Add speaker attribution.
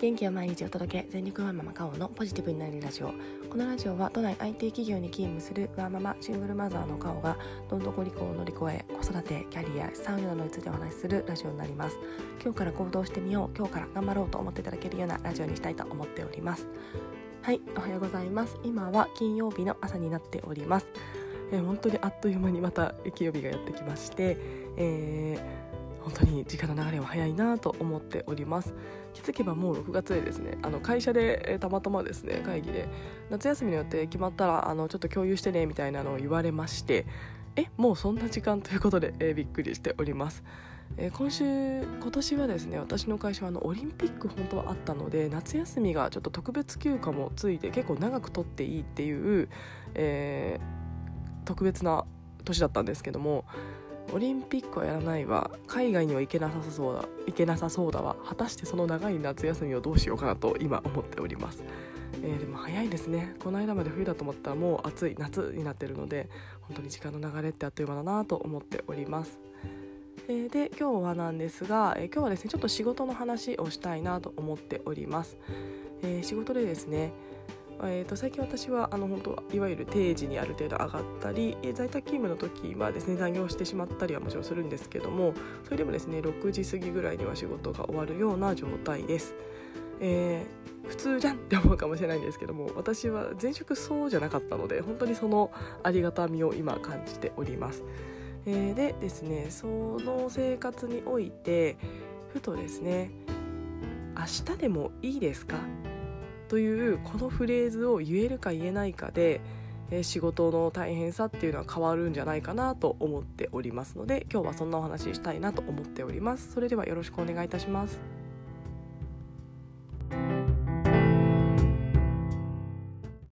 Speaker 1: 元気を毎日お届け。全力ワンママカオのポジティブになれるラジオ。このラジオは都内 IT 企業に勤務するワーママシングルマザーのカオがどんどこ離婚を乗り越え子育てキャリア資産運用についてお話しするラジオになります。今日から行動してみよう今日から頑張ろうと思っていただけるようなラジオにしたいと思っております。はいおはようございます。今は金曜日の朝になっております。えー、本当にあっという間にまた金曜日がやってきまして、えー本当に時間の流れは早いなと思っております。気づけばもう6月でですねあの会社で、えたまたまですね会議で夏休みの予定決まったらあのちょっと共有してねみたいなのを言われましてえもうそんな時間ということで、えー、びっくりしております。えー、今週今年はですね私の会社はあのオリンピック本当はあったので夏休みがちょっと特別休暇もついて結構長く取っていいっていう、えー、特別な年だったんですけどもオリンピックはやらないわ。海外には行けなさそうだ。行けなさそうだわ。果たしてその長い夏休みをどうしようかなと今思っております、えー、でも早いですね。この間まで冬だと思ったらもう暑い夏になってるので本当に時間の流れってあっという間だなと思っております。え、で今日はなんですが、え、今日はですねちょっと仕事の話をしたいなと思っております、えー、仕事でですねえーと、最近私はあの本当いわゆる定時にある程度上がったり、えー、在宅勤務の時はですね残業してしまったりはもちろんするんですけどもそれでもですね6時過ぎぐらいには仕事が終わるような状態です。えー、普通じゃんって思うかもしれないんですけども私は前職そうじゃなかったので本当にそのありがたみを今感じております。えー、でですねその生活においてふとですね明日でもいいですか？というこのフレーズを言えるか言えないかで仕事の大変さっていうのは変わるんじゃないかなと思っておりますので今日はそんなお話ししたいなと思っております。それではよろしくお願いいたします。